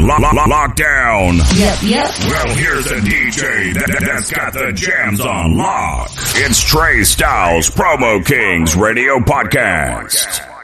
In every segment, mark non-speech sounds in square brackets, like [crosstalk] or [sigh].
on lo- lo- lockdown. Yep, yep. Well, here's the DJ that, that's got the jams on lock. It's Trey Styles, Promo Kings Radio Podcast.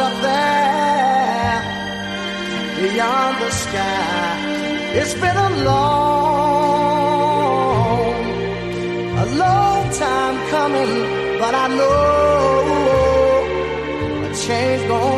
Up there beyond the sky. It's been a long, a long time coming, but I know a change gonna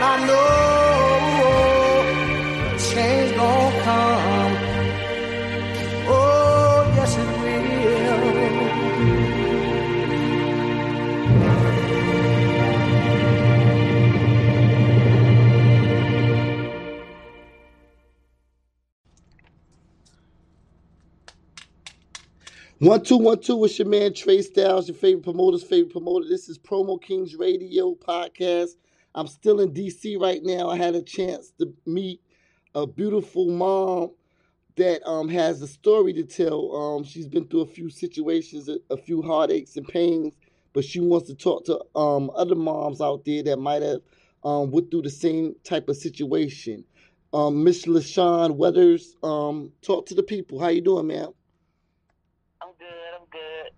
but I know change gonna come. Oh, yes it will. One two one two. It's your man Trey Styles, your favorite promoter's favorite promoter. This is Promo Kings Radio podcast. I'm still in DC right now. I had a chance to meet a beautiful mom that um has a story to tell. Um, she's been through a few situations, a, a few heartaches and pains, but she wants to talk to um other moms out there that might have um went through the same type of situation. Um, Miss LaShawn Weathers, um, talk to the people. How you doing, ma'am? I'm good. I'm good.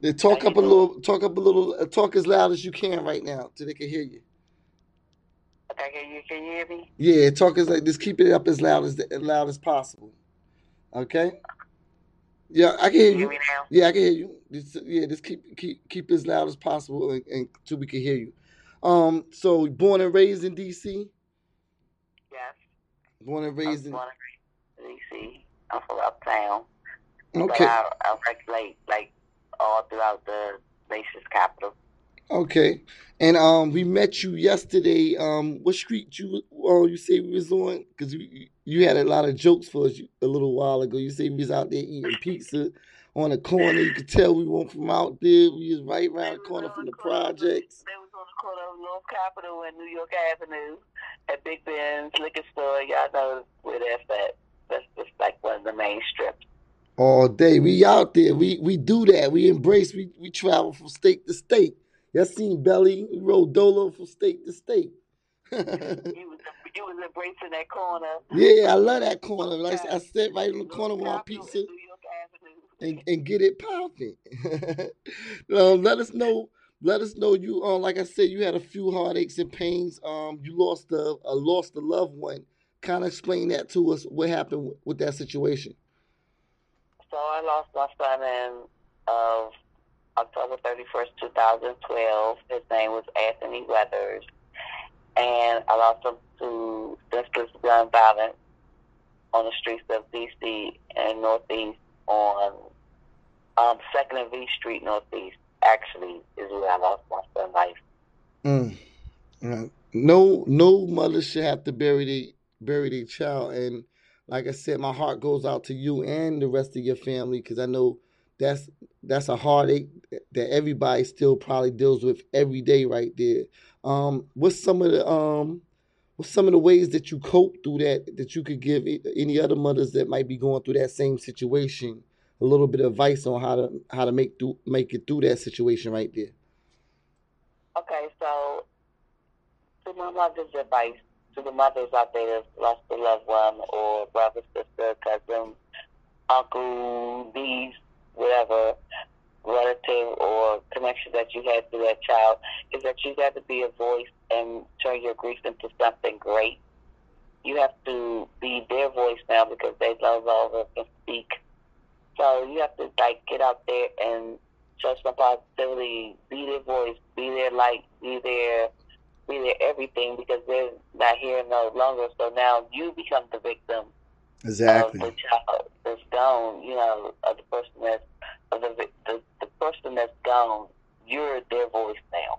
Then talk How up a little, talk up a little, uh, talk as loud as you can right now, so they can hear you. Okay, can you can you hear me? Yeah, talk as like just keep it up as loud as as loud as possible. Okay. Yeah, I can hear you hear me now? Yeah, I can hear you. Just, yeah, just keep keep keep as loud as possible and, and so we can hear you. Um, so born and raised in D.C. Yes. Born and raised in. born in DC. I'm from uptown, but Okay, I, I regulate like all throughout the nation's capital. Okay. And um, we met you yesterday. Um, what street you uh, you say we was on? Because you you had a lot of jokes for us a little while ago. You say we was out there eating pizza on the corner. You could tell we weren't from out there. We was right around the corner from the projects. They was on the corner of North Capitol and New York Avenue at Big Ben's liquor store. Y'all know where that's at. That's just like one of the main strips. all day. We out there. We we do that. We embrace. We we travel from state to state. Y'all seen Belly? We rode Dolo from state to state. You was you was embracing that corner. yeah, I love that corner. Like I sit right in the corner with my New pizza and, and get it popping. [laughs] um, let us know. Let us know you. Um, like I said, you had a few heartaches and pains. Um, you lost a, a lost a loved one. Kind of explain that to us. What happened with, with that situation? So I lost my son in of October 31st, 2012. His name was Anthony Weathers. And I lost him to senseless gun violence on the streets of D.C. and Northeast on um, 2nd and V Street Northeast, actually, is where I lost my son's life. Mm. No, no mother should have to bury the bury their child. And like I said, my heart goes out to you and the rest of your family because I know that's that's a heartache that everybody still probably deals with every day right there. Um, what's some of the um, what's some of the ways that you cope through that that you could give any other mothers that might be going through that same situation a little bit of advice on how to how to make through make it through that situation right there. Okay, so to my mother's advice, to the mothers out there that lost a loved one or brother, sister, cousin, uncle, niece, whatever relative or connection that you had to that child, is that you got to be a voice and turn your grief into something great. You have to be their voice now because they no longer can speak. So you have to like get out there and show some positivity, be their voice, be their light, be their be their everything because they're not here no longer. So now you become the victim Exactly. of the child that's gone, you know, of the person that's of the the, the person that's gone. You're their voice now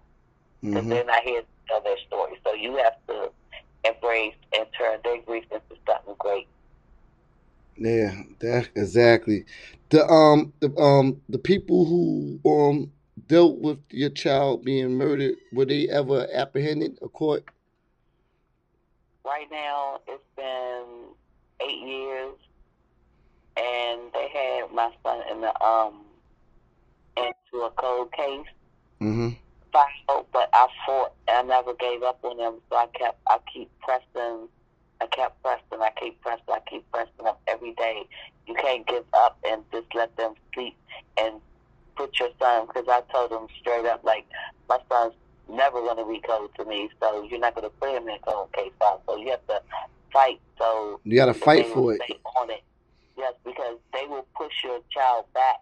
because Mhm. they're not here to tell their story. So you have to embrace and turn their grief into something great. Yeah, that exactly. The um the um the people who um dealt with your child being murdered, were they ever apprehended or caught? Right now, it's been eight years, and they had my son in the um into a cold case. Mm-hmm. filed, but I fought and I never gave up on them. So I kept, I keep pressing, I kept pressing, I keep pressing, I keep pressing them every day. You can't give up and just let them sleep and put your son, because I told them straight up, like, my son's never going to be cold to me, so you're not going to put him in a cold case file. So you have to fight. So You gotta fight for it. on it. Yes, because they will push your child back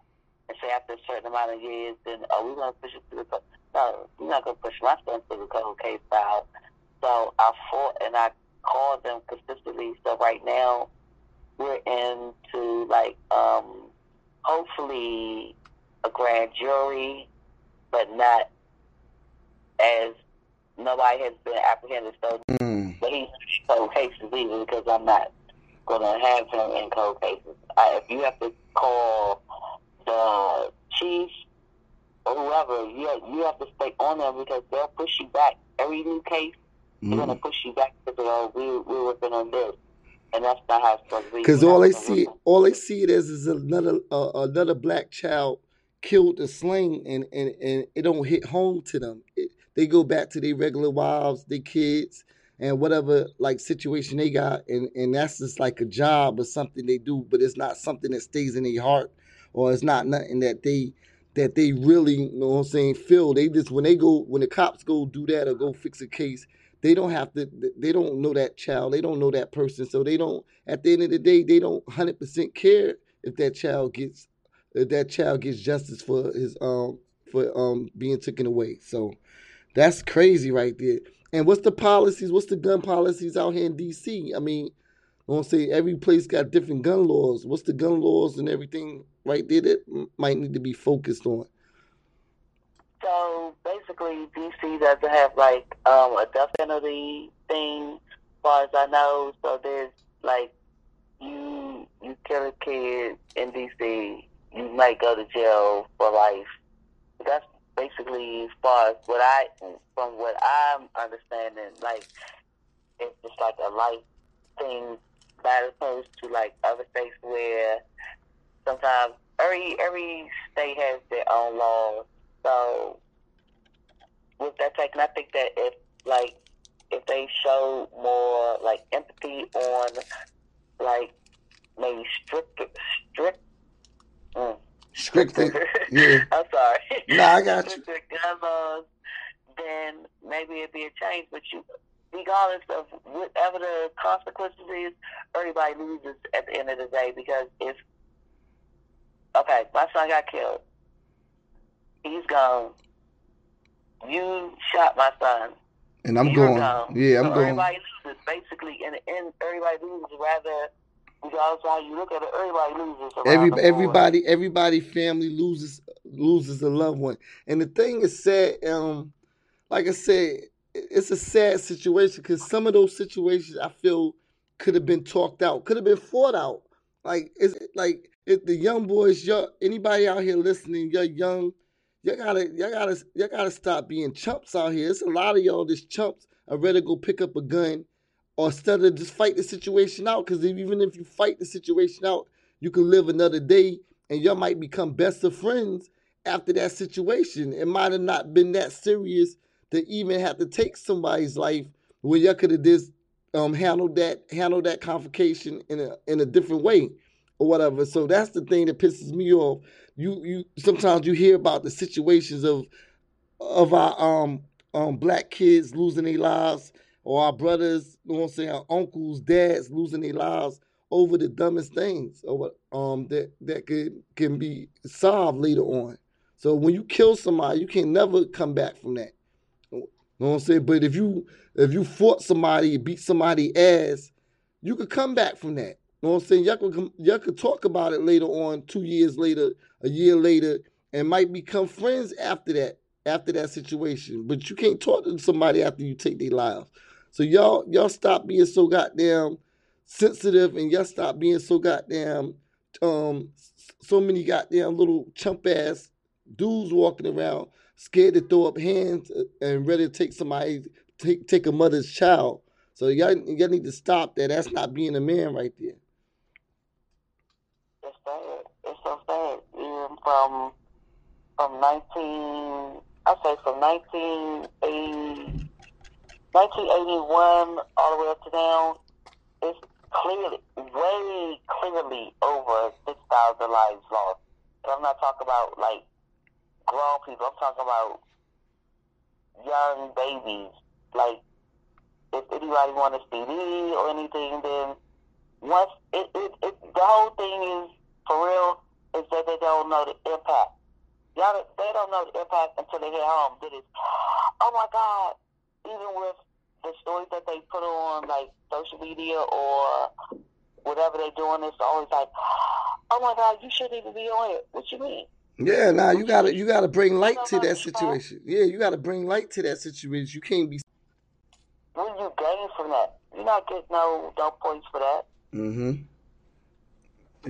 and say after a certain amount of years, then oh, we're gonna push it to the cold. No, you're not gonna push my son to the cold case file. So I fought and I called them consistently. So right now we're into like um hopefully a grand jury, but not as nobody has been apprehended. So Mm. Cold cases either because I'm not gonna have him in cold cases. I, if you have to call the chief or whoever, you have, you have to stay on them because they'll push you back. Every new case, they're gonna Mm. push you back because oh, we we're working on this, and that's not how it's supposed to be. Because all they see, all they see it as is another uh, another black child killed or slain, and and and it don't hit home to them. It, they go back to their regular wives, their kids, and whatever like situation they got, and and that's just like a job or something they do, but it's not something that stays in their heart, or it's not nothing that they that they really, you know what I'm saying, feel. They just when they go when the cops go do that or go fix a case, they don't have to they don't know that child they don't know that person so they don't at the end of the day they don't 100% care if that child gets if that child gets justice for his um for um being taken away so that's crazy right there and what's the policies what's the gun policies out here in dc i mean I want to say every place got different gun laws. What's the gun laws and everything right there that might need to be focused on? So basically, DC doesn't have like um, a death penalty thing, as far as I know. So there's like you you kill a kid in DC, you might go to jail for life. That's basically as far as what I from what I'm understanding. Like it's just like a life thing, not opposed to like other states where sometimes every every state has their own laws. So with that taken, I think that if like if they show more like empathy on like maybe strict strict mm. Strictly, yeah. [laughs] I'm sorry. Nah, I got you. Gun laws, then maybe it'd be a change. But you, regardless of whatever the consequences is, everybody loses at the end of the day because if okay, my son got killed, he's gone. You shot my son. And I'm You're going. gone. Yeah, I'm so going. Everybody loses basically. In the end, everybody loses. Rather, regardless of how you look at it, everybody loses. Every board. everybody everybody family loses loses a loved one, and the thing is sad. Um, like I said, it's a sad situation because some of those situations I feel could have been talked out, could have been fought out. Like it's like if the young boys, y'all, anybody out here listening, you're young, y'all gotta, y'all gotta, y'all gotta stop being chumps out here. It's a lot of y'all just chumps I'd rather go pick up a gun, or instead of just fight the situation out. Because even if you fight the situation out, you can live another day, and y'all might become best of friends after that situation. It might have not been that serious to even have to take somebody's life when y'all could have just um, handled that handled that confrontation in a in a different way or whatever. So that's the thing that pisses me off. You you sometimes you hear about the situations of of our um um black kids losing their lives or our brothers, you know what I'm saying, our uncles, dads losing their lives over the dumbest things what um that that could can be solved later on. So when you kill somebody, you can never come back from that. You know what I'm saying? But if you if you fought somebody, beat somebody ass, you could come back from that. You know what I'm saying? Y'all could y'all could talk about it later on, two years later, a year later, and might become friends after that, after that situation. But you can't talk to somebody after you take their lives. So y'all y'all stop being so goddamn sensitive and y'all stop being so goddamn um so many goddamn little chump ass dudes walking around scared to throw up hands uh, and ready to take somebody take take a mother's child. So y'all y'all need to stop that. That's not being a man right there. It's sad. It's so sad. Even from from nineteen, I say from 1980, 1981 all the way up to now, it's clearly, way clearly over six thousand lives lost. And I'm not talking about like grown people. I'm talking about young babies. Like if anybody want a CD or anything, then once it, it, it the whole thing is for real is that they don't know the impact. Y'all, they don't know the impact until they get home. That is, oh my God! Even with the stories that they put on like social media or whatever they're doing, it's always like, oh my God, you shouldn't even be on it. What you mean? Yeah, nah, you gotta you gotta bring light to that situation. Yeah, you gotta bring light to that situation. You can't be. What do you gain from that? You're not getting no no points for that. Mm-hmm.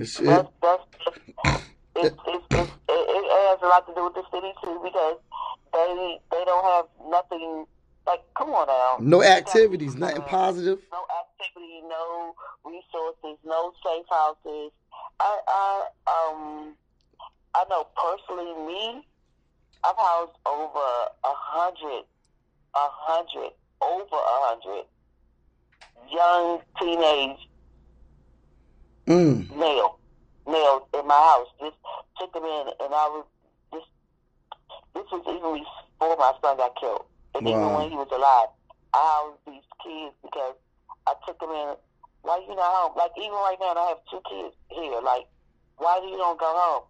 It's, it, That's that's [coughs] it's, it's, it's, it, it has a lot to do with the city too because they they don't have nothing like come on now. no activities, nothing positive. No activity, no resources, no safe houses. I I um I know personally me, I've housed over a hundred, a hundred, over a hundred young teenage Mm. male, males in my house. Just took them in, and I was just. This was even before my son got killed, and even when he was alive. I housed these kids because I took them in. Why you not home? Like even right now, I have two kids here. Like, why do you don't go home?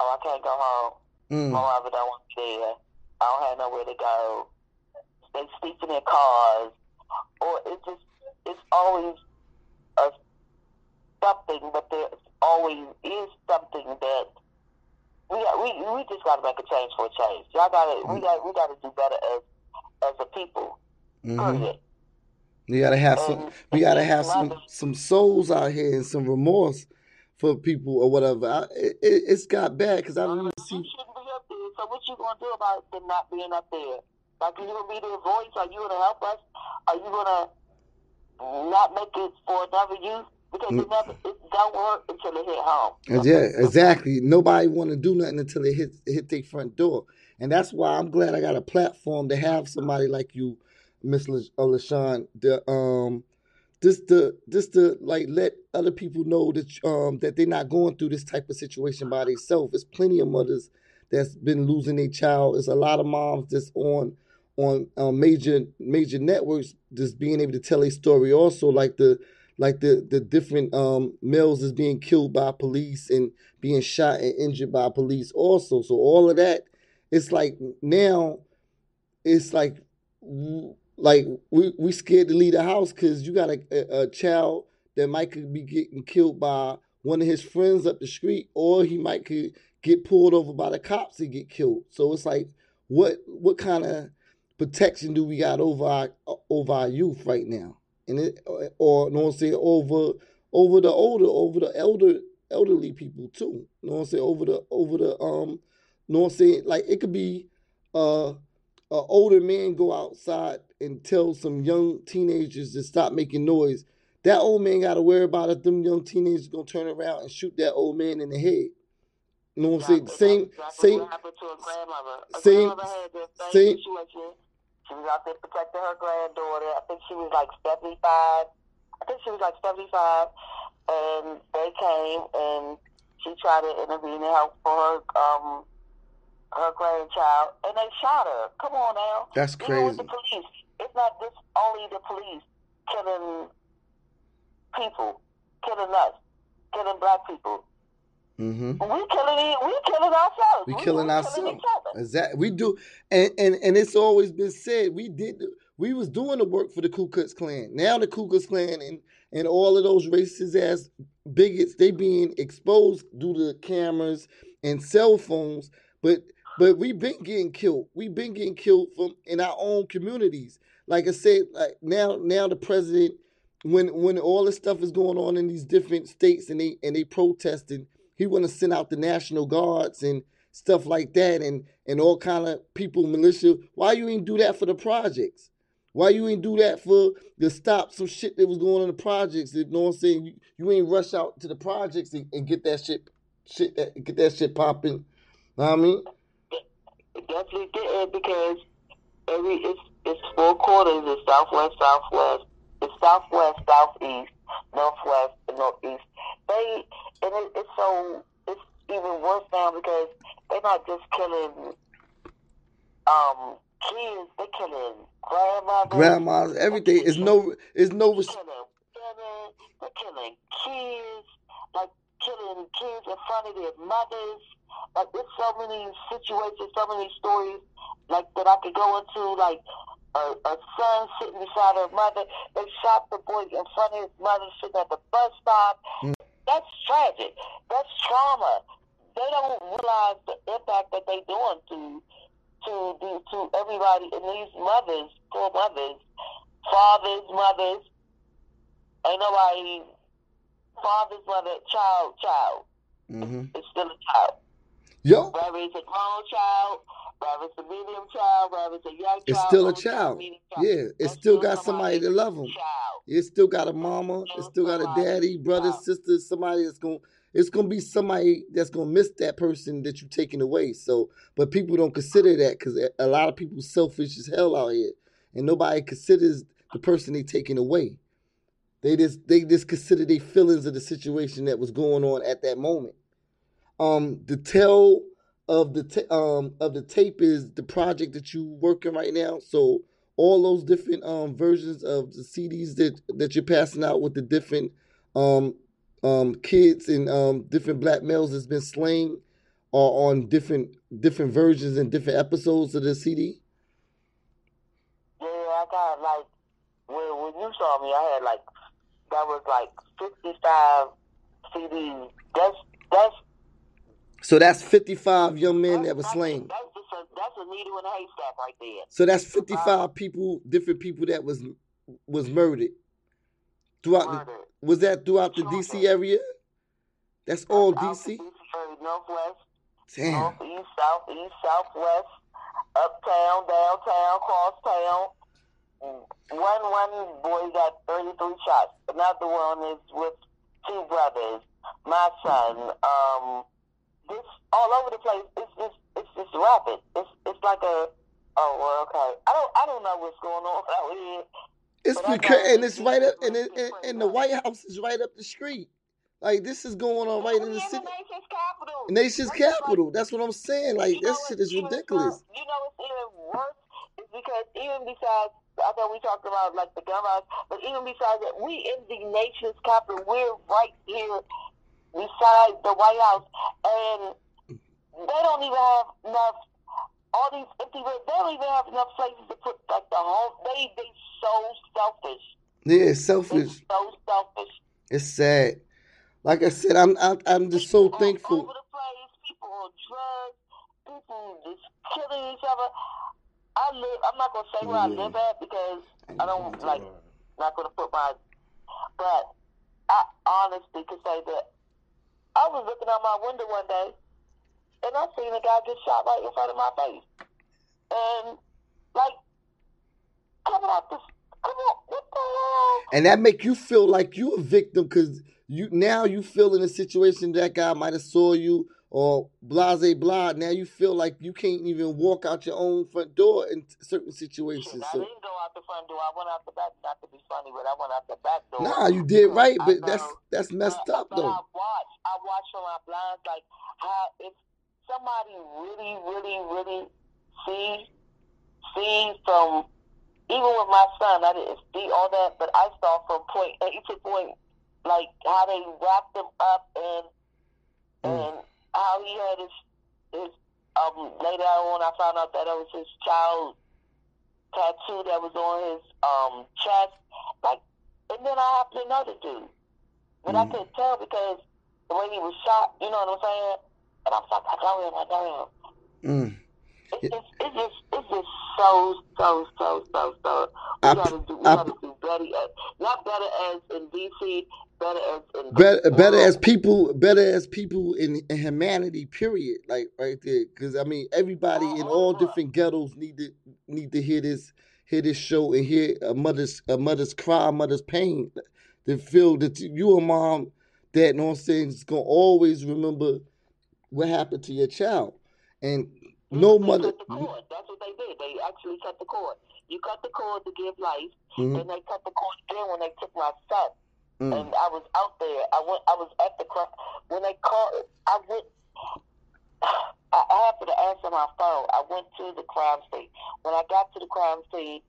Oh, I can't go home. My Mm. mother don't want me there. I don't have nowhere to go. They sleep in their cars, or it just it's always a something, but there always is something that we we we just got to make a change for a change. Y'all got to we got we got to do better as as a people. Mm-hmm. Period. You gotta have some. We gotta have some some souls out here and some remorse for people or whatever. I, it, it's got bad because I don't even You see. shouldn't be up there. So what you gonna do about them not being up there? Like, are you gonna be their voice? Are you gonna help us? Are you gonna not make it for another youth because it never it don't work until it hit home. Yeah, exactly. Nobody want to do nothing until it hit hit their front door, and that's why I'm glad I got a platform to have somebody like you, Miss La- uh, LaShawn, the um, just to just to like let other people know that um that they're not going through this type of situation by themselves. There's plenty of mothers that's been losing their child. There's a lot of moms that's on on um, major major networks just being able to tell a story also like the like the the different um males is being killed by police and being shot and injured by police also so all of that it's like now it's like like we we scared to leave the house because you got a, a, a child that might could be getting killed by one of his friends up the street or he might could get pulled over by the cops and get killed. So it's like what what kind of protection do we got over our over our youth right now? And it or you know what I'm saying over over the older over the elder elderly people too. You know what I'm saying over the over the um know what I'm saying like it could be uh a older man go outside and tell some young teenagers to stop making noise that old man got to worry about if them young teenagers gonna turn around and shoot that old man in the head you know what I'm saying Exactly. same exactly same a same- grandmother had the same, same- situation. She was out there protecting her granddaughter. I think she was like 75. I think she was like 75. And they came and she tried to intervene and help for her, um, her grandchild. And they shot her. Come on now. that's Even with crazy the police. It's not just only the police killing people, killing us, killing black people. mm-hmm We killing we killing ourselves. We killing ourselves. each other. Exactly. We do, and, and and it's always been said we did. We was doing the work for the Ku Klux Klan. Now the Ku Klux Klan and and all of those racist ass bigots they being exposed due to cameras and cell phones. But but we've been getting killed. We've been getting killed from in our own communities. Like I said, like now now the president when when all this stuff is going on in these different states and they and they protesting, he want to send out the national guards and stuff like that and and all kind of people militia. Why you ain't do that for the projects? Why you ain't do that for to stop some shit that was going on the projects? You know what i'm saying? You, you ain't rush out to the projects and, and get that shit shit that, get that shit popping. Know what i mean definitely did because every it's it's four quarters. It's southwest, southwest, it's southwest, southeast, northwest, and northeast. They and it, it's so it's even worse now because they're not just killing um kids. They're killing grandmothers. grandmas everything is no is no They're killing women. They're killing kids. Like killing kids in front of their mothers. Like there's so many situations, so many stories like that I could go into. Like a, a son sitting beside her mother. They shot the boy in front of his mother sitting at the bus stop. Mm. That's tragic. That's trauma. They don't realize the impact that they're doing to to to, to everybody and these mothers, poor mothers, fathers, mothers. Ain't nobody father's mother, child, child. hmm It's still a child. yo Whether it's a grown child, whether it's a medium child, whether it's a young child. it's still a child child, yeah it that's still got somebody to love them Child. It still got a mama. It still got a daddy, brother, sister, somebody that's gonna. It's gonna be somebody that's gonna miss that person that you're taking away. So, but people don't consider that because a lot of people selfish as hell out here, and nobody considers the person they're taking away. They just they just consider their feelings of the situation that was going on at that moment. Um, the tell of the ta- um of the tape is the project that you working right now. So all those different um versions of the CDs that that you're passing out with the different um um kids and um different black males that's been slain are on different different versions and different episodes of the CD. Yeah, I got like when when you saw me, I had like that was like fifty five CDs. That's that's So that's 55 young men that were slain. That's just a that's a needle in a haystack right there. So that's 55 uh, people, different people that was was murdered throughout. The, was that throughout the DC area? That's all DC. Northwest, Damn. northeast, southeast, southwest, uptown, downtown, crosstown. One one boy got thirty three shots. Another one is with two brothers, my son, um, this all over the place. It's just it's just rapid. It's it's like a oh well okay. I don't I don't know what's going on [laughs] out here. It's because and it's it's right up and, it, [laughs] and, and the White House is right up the street. Like this is going on right in the in city, the nation's capital. nation's capital. That's what I'm saying. Like You know that shit is ridiculous. You know what's even worse because even besides, I know we talked about like the gun violence, but even besides that, we in the nation's capital. We're right here beside the White House, and they don't even have enough. All these empty rooms, they don't even have enough places to put like the home. They they so selfish. Yeah, it's selfish. so selfish. It's sad. Like I said, I'm I'm, I'm just so People all thankful. Over the place, people on drugs, people just killing each other. I live. I'm not gonna say where I live at because I don't like. Not gonna put my. But I honestly could say that I was looking out my window one day, and I seen a guy get shot right in front of my face, and like coming out this. Come on, what the hell? and that make you feel like you a victim because you now you feel in a situation that guy might have saw you or blase blah. Now you feel like you can't even walk out your own front door in certain Shit, situations. I So didn't go out the front door. I went out the back. Not to be funny, but I went out the back door. nah, you did right, I but that's know. that's messed up but though. I watch, I watch from my blinds, like how if somebody really, really, really sees sees from even with my son, I didn't see all that, but I saw from point A to point, like how they wrapped them up and Mm. How he had his his um later on I found out that it was his child tattoo that was on his um chest. Like and then I happened to know the dude. But I Mm. couldn't tell because the way he was shot, you know what I'm saying? And I was like, I know him, I know him. Mm. It's, it's, it's just it's just so so so so so. We I- gotta do we I- gotta do better as not better as in DC, better as in better better as people better as people in, in humanity period like right there because i mean everybody in all different ghettos need to need to hear this hear this show and hear a mother's a mother's cry a mother's pain to feel that you a mom that know what i'm saying is gonna always remember what happened to your child and no They mother cut the cord. That's what they did. They actually cut the cord. You cut the cord to give life, Mhm, and they cut the cord again when they took my son. Mm, and I was out there. I went. I was at the crime when they called. I went. I happened to answer my phone. I went to the crime scene. When I got to the crime scene,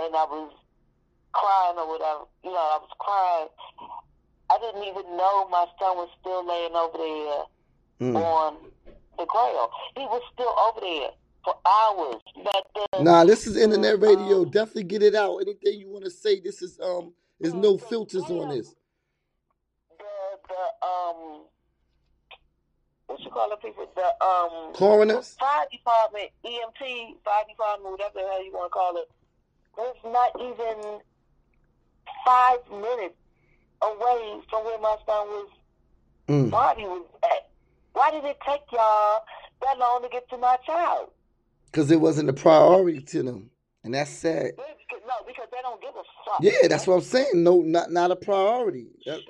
and I was crying or whatever, you know, I was crying. I didn't even know my son was still laying over there mm. on the ground. He was still over there for hours. But then, nah this is internet radio um, definitely get it out anything you want to say this is um there's no filters on this the the um what you call it people the um coroners fire department EMT fire department whatever the hell you want to call it was not even five minutes away from where my son was Mm. body was at. Why did it take y'all that long to get to my child? because it wasn't a priority to them, and that's sad. No, because they don't give a fuck. Yeah, that's what I'm saying. No, not not a priority. That-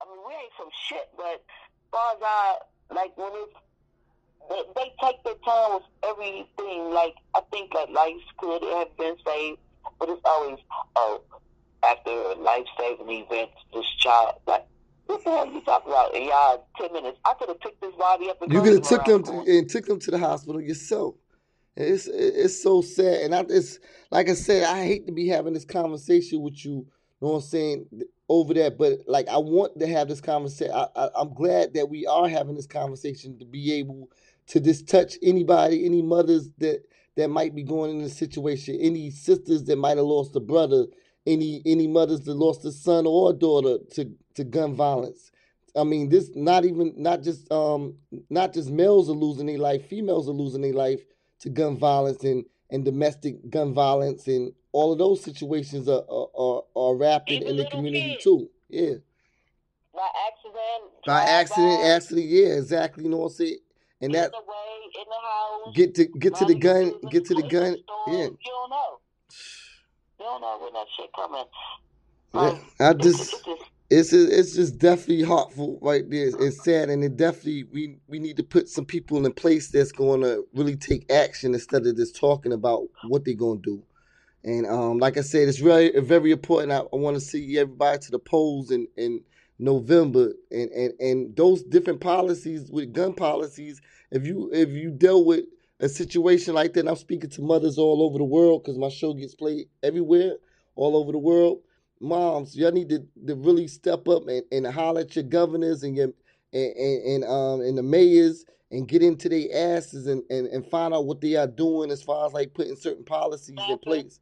I mean, we ain't some shit, but as far as I like when it's they, they take their time with everything. Like I think like life could have been saved, but it's always oh after a life saving event, this child like what the hell you talking about? And y'all ten minutes. I could have picked this body up. And You could have took them to, and took them to the hospital yourself. It's it's so sad, and I it's like I said, I hate to be having this conversation with you. You Know what I'm saying over that, but like I want to have this conversation. I, I, I'm glad that we are having this conversation to be able to just touch anybody, any mothers that that might be going in this situation, any sisters that might have lost a brother, any any mothers that lost a son or a daughter to to gun violence. I mean, this not even not just um not just males are losing their life, females are losing their life to gun violence and and domestic gun violence and all of those situations are are, are, are rapid in the community kids. too. Yeah, by accident. by accident, drive-by, accident, yeah, exactly. You know what I'm saying? And that way, in the house. get to get to the gun, get to the gun. store. Yeah, You don't know. [sighs] You don't know when that shit coming. yeah. I it's, just it's just it's it's just definitely heartful right there. It's sad, and it definitely we we need to put some people in place that's going to really take action instead of just talking about what they're going to do. And um, like I said, it's very very important. I, I want to see everybody to the polls in in November, and and and those different policies with gun policies. If you if you dealt with a situation like that, I'm speaking to mothers all over the world because my show gets played everywhere, all over the world moms, y'all need to, to really step up and, and holler at your governors and your and, and, and um and the mayors and get into their asses and, and, and find out what they are doing as far as like putting certain policies in place.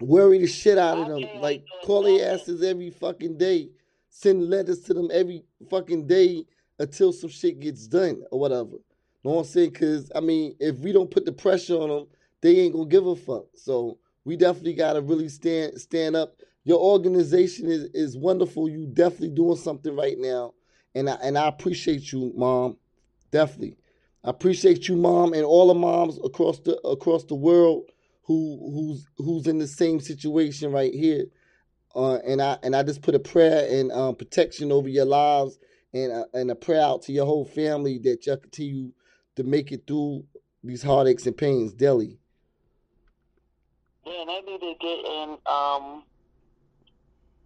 Worry the shit out of them. Like call their asses every fucking day. Send letters to them every fucking day until some shit gets done or whatever. Know what I'm saying? Cause I mean, if we don't put the pressure on them, they ain't gonna give a fuck. So we definitely got to really stand stand up. Your organization is is wonderful. You definitely doing something right now, and I and I appreciate you, mom. Definitely, I appreciate you, mom, and all the moms across the across the world who who's who's in the same situation right here. Uh, and I and I just put a prayer and um, protection over your lives, and uh, and a prayer out to your whole family that you continue to make it through these heartaches and pains daily. Yeah, they need to get in. Um,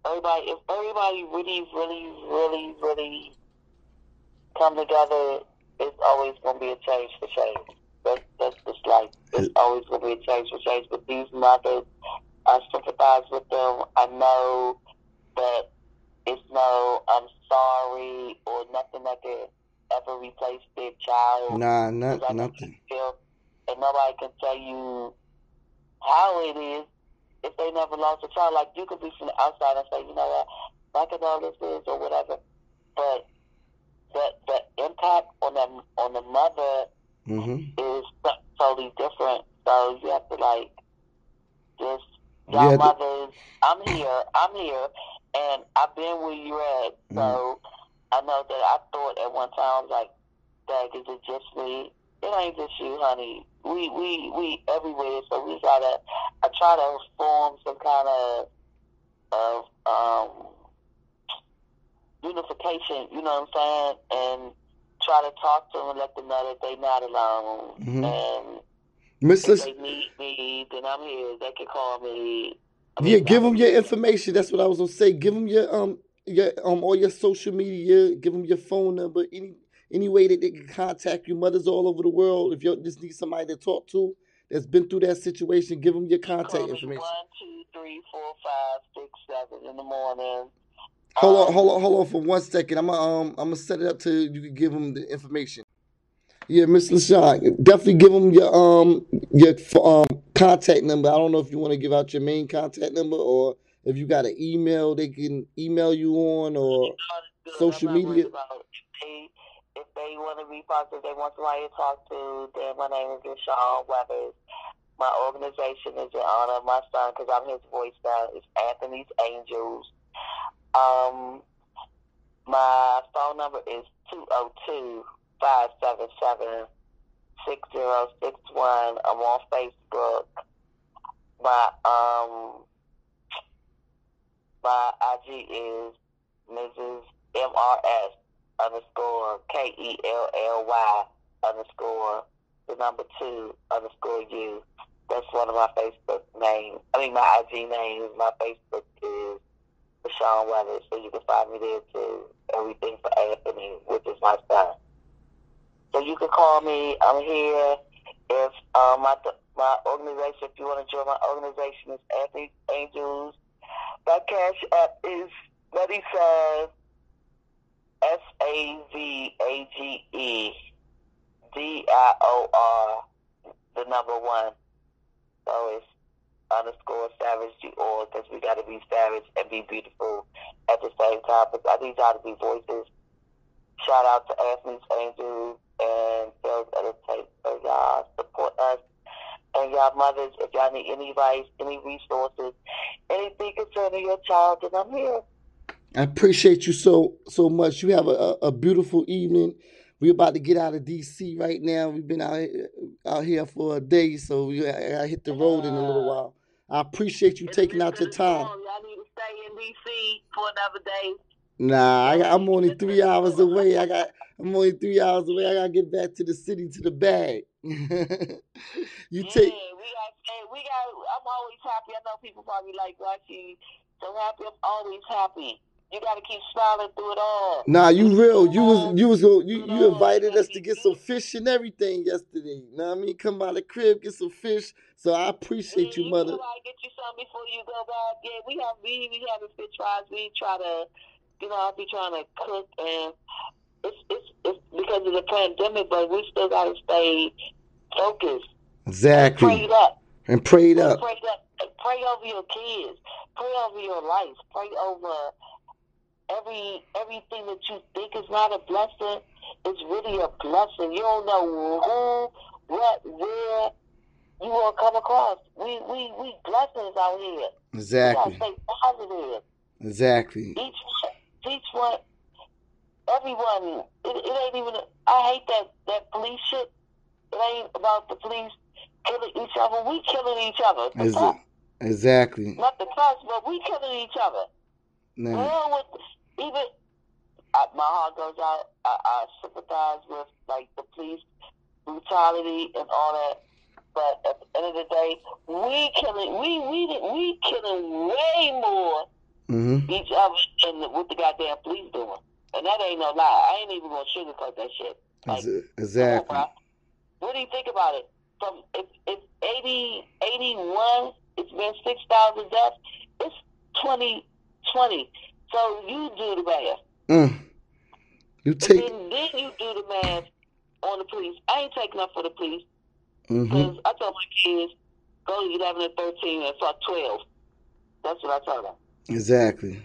everybody, if everybody really, really, really, really come together, it's always going to be a change for change. That's that's just like it's always going to be a change for change. But these mothers, I sympathize with them. I know that it's no I'm sorry or nothing that could ever replace their child. Nah, not, nothing. Feel, and nobody can tell you how it is if they never lost a child. Like you could be from the outside and say, you know what, back at all this is or whatever, but the the impact on the on the mother mm-hmm. is totally different. So you have to like just y'all mothers. I'm here. I'm here, and I've been where you're at. So mm-hmm. I know that I thought at one time I was like, "Dang, is it just me?" It ain't just you, honey we we we everywhere. So we gotta. I try to form some kind of of um, unification. You know what I'm saying? And try to talk to them and let them know that they're not alone. Mm-hmm. And Miss if they need me, then I'm here. They can call me. I mean, yeah, give them your information. That's what I was gonna say. Give them your um your um all your social media. Give them your phone number. Any any way that they can contact you. Mothers all over the world. If you just need somebody to talk to that's been through that situation, give them your contact information. One, two, three, four, five, six, seven in the morning. Hold um, on, hold on, hold on for one second. I'm gonna um, I'm gonna set it up to you can give them the information. Yeah, Miss LaShawn, definitely give them your um your um contact number. I don't know if you want to give out your main contact number or if you got an email they can email you on or social media if they want to be positive, they want somebody to talk to, then my name is Sean Weathers. My organization is in honor of my son because I'm his voice now. It's Anthony's Angels. Um, my phone number is 202 577 6061. I'm on Facebook. My um my IG is Mrs. MRS underscore K E L L Y underscore the number two underscore U. That's one of my Facebook names. I mean, my IG name. My Facebook is Deshaun Weathers, so you can find me there too. Everything for Anthony, which is my son. So you can call me. I'm here. If um, my my organization, if you want to join my organization, is Anthony Angels. My cash app is Money Sign S A V A G E D I O R, the number one. So it's underscore savage Dior because we got to be savage and be beautiful at the same time. But I need y'all to be voices. Shout out to Anthony's Angels and Sales Entertainment. So y'all support us. And y'all mothers, if y'all need any advice, any resources, anything concerning your child, then I'm here. I appreciate you so so much. You have a, a beautiful evening. We're about to get out of DC right now. We've been out out here for a day, so we, I, I hit the road in a little uh, while. I appreciate you taking out your time. Y'all need to stay in DC for another day? Nah, I, I'm only three hours away. I got I'm only three hours away. I gotta get back to the city to the bag. [laughs] you take we got, hey, we got. I'm always happy. I know people probably like, why she so happy? I'm always happy. You got to keep smiling through it all. Nah, you real. You was you was go, you, you invited us to get some mm-hmm. fish and everything yesterday. Know what I mean? Come by the crib, get some fish. So I appreciate you, mm-hmm. mother. You gotta get you some before you go back. Yeah, we have we we having fish fries. We try to, you know, I be trying to cook and it's it's it's because of the pandemic, but we still gotta stay focused. Exactly. Prayed up. And prayed up. Pray up. Pray over your kids. Pray over your life. Pray over every everything that you think is not a blessing is really a blessing. You don't know who, what, where you will come across. We we we blessings out here. Exactly. Stay positive. Exactly. Each each one, everyone. It, it ain't even. I hate that that police shit. It ain't about the police killing each other. We killing each other. The Is it? Exactly. not the cops, but we killing each other. Nah. Well, with even I, my heart goes out. I, I sympathize with like the police brutality and all that. But at the end of the day, we killing we we we killing way more Mm-hmm. each other than what the goddamn police doing. And that ain't no lie. I ain't even gonna sugarcoat that shit. Like, on, Exactly. What do you think about it? From if if 80, 81, it's been six thousand deaths. It's twenty twenty. So you do the math. Mm. You take. Then, then you do the math on the police. I ain't taking up for the police Mm-hmm. I tell my kids go to eleven and thirteen and fuck twelve. That's what I tell them. Exactly.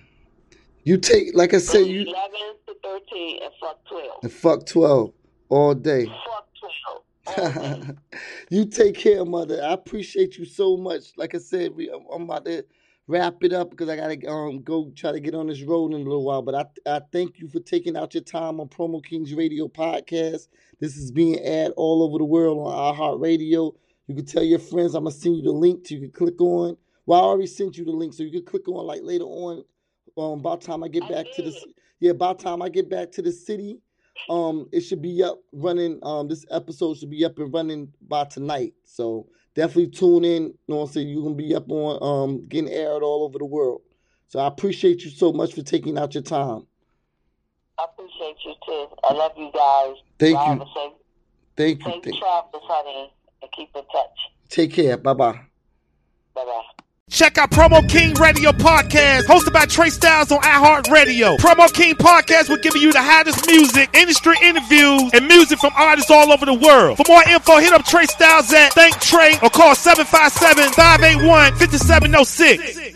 You take, like I said, you eleven to thirteen and fuck twelve. and fuck twelve all day. Fuck twelve. [laughs] you take care, mother. I appreciate you so much. Like I said, we I'm I'm about to wrap it up because I gotta um go try to get on this road in a little while. But I I thank you for taking out your time on Promo Kings Radio podcast. This is being aired all over the world on iHeartRadio. You can tell your friends. I'm gonna send you the link. To you can click on. Well, I already sent you the link, so you can click on like later on. Um, about time I get I back to the yeah, about time I get back to the city. Um, it should be up running. Um, this episode should be up and running by tonight. So definitely tune in. You know what I'm saying? You're gonna be up on um getting aired all over the world. So I appreciate you so much for taking out your time. I appreciate you too. I love you guys. Thank Y'all you. A safe, Thank you. safe travels, honey, and keep in touch. Take care. Bye bye. Bye bye. Check out Promo King Radio Podcast, hosted by Trey Styles on iHeartRadio. Promo King Podcast will give you the hottest music, industry interviews, and music from artists all over the world. For more info, hit up Trey Styles at Think Trey or call 757-581-5706.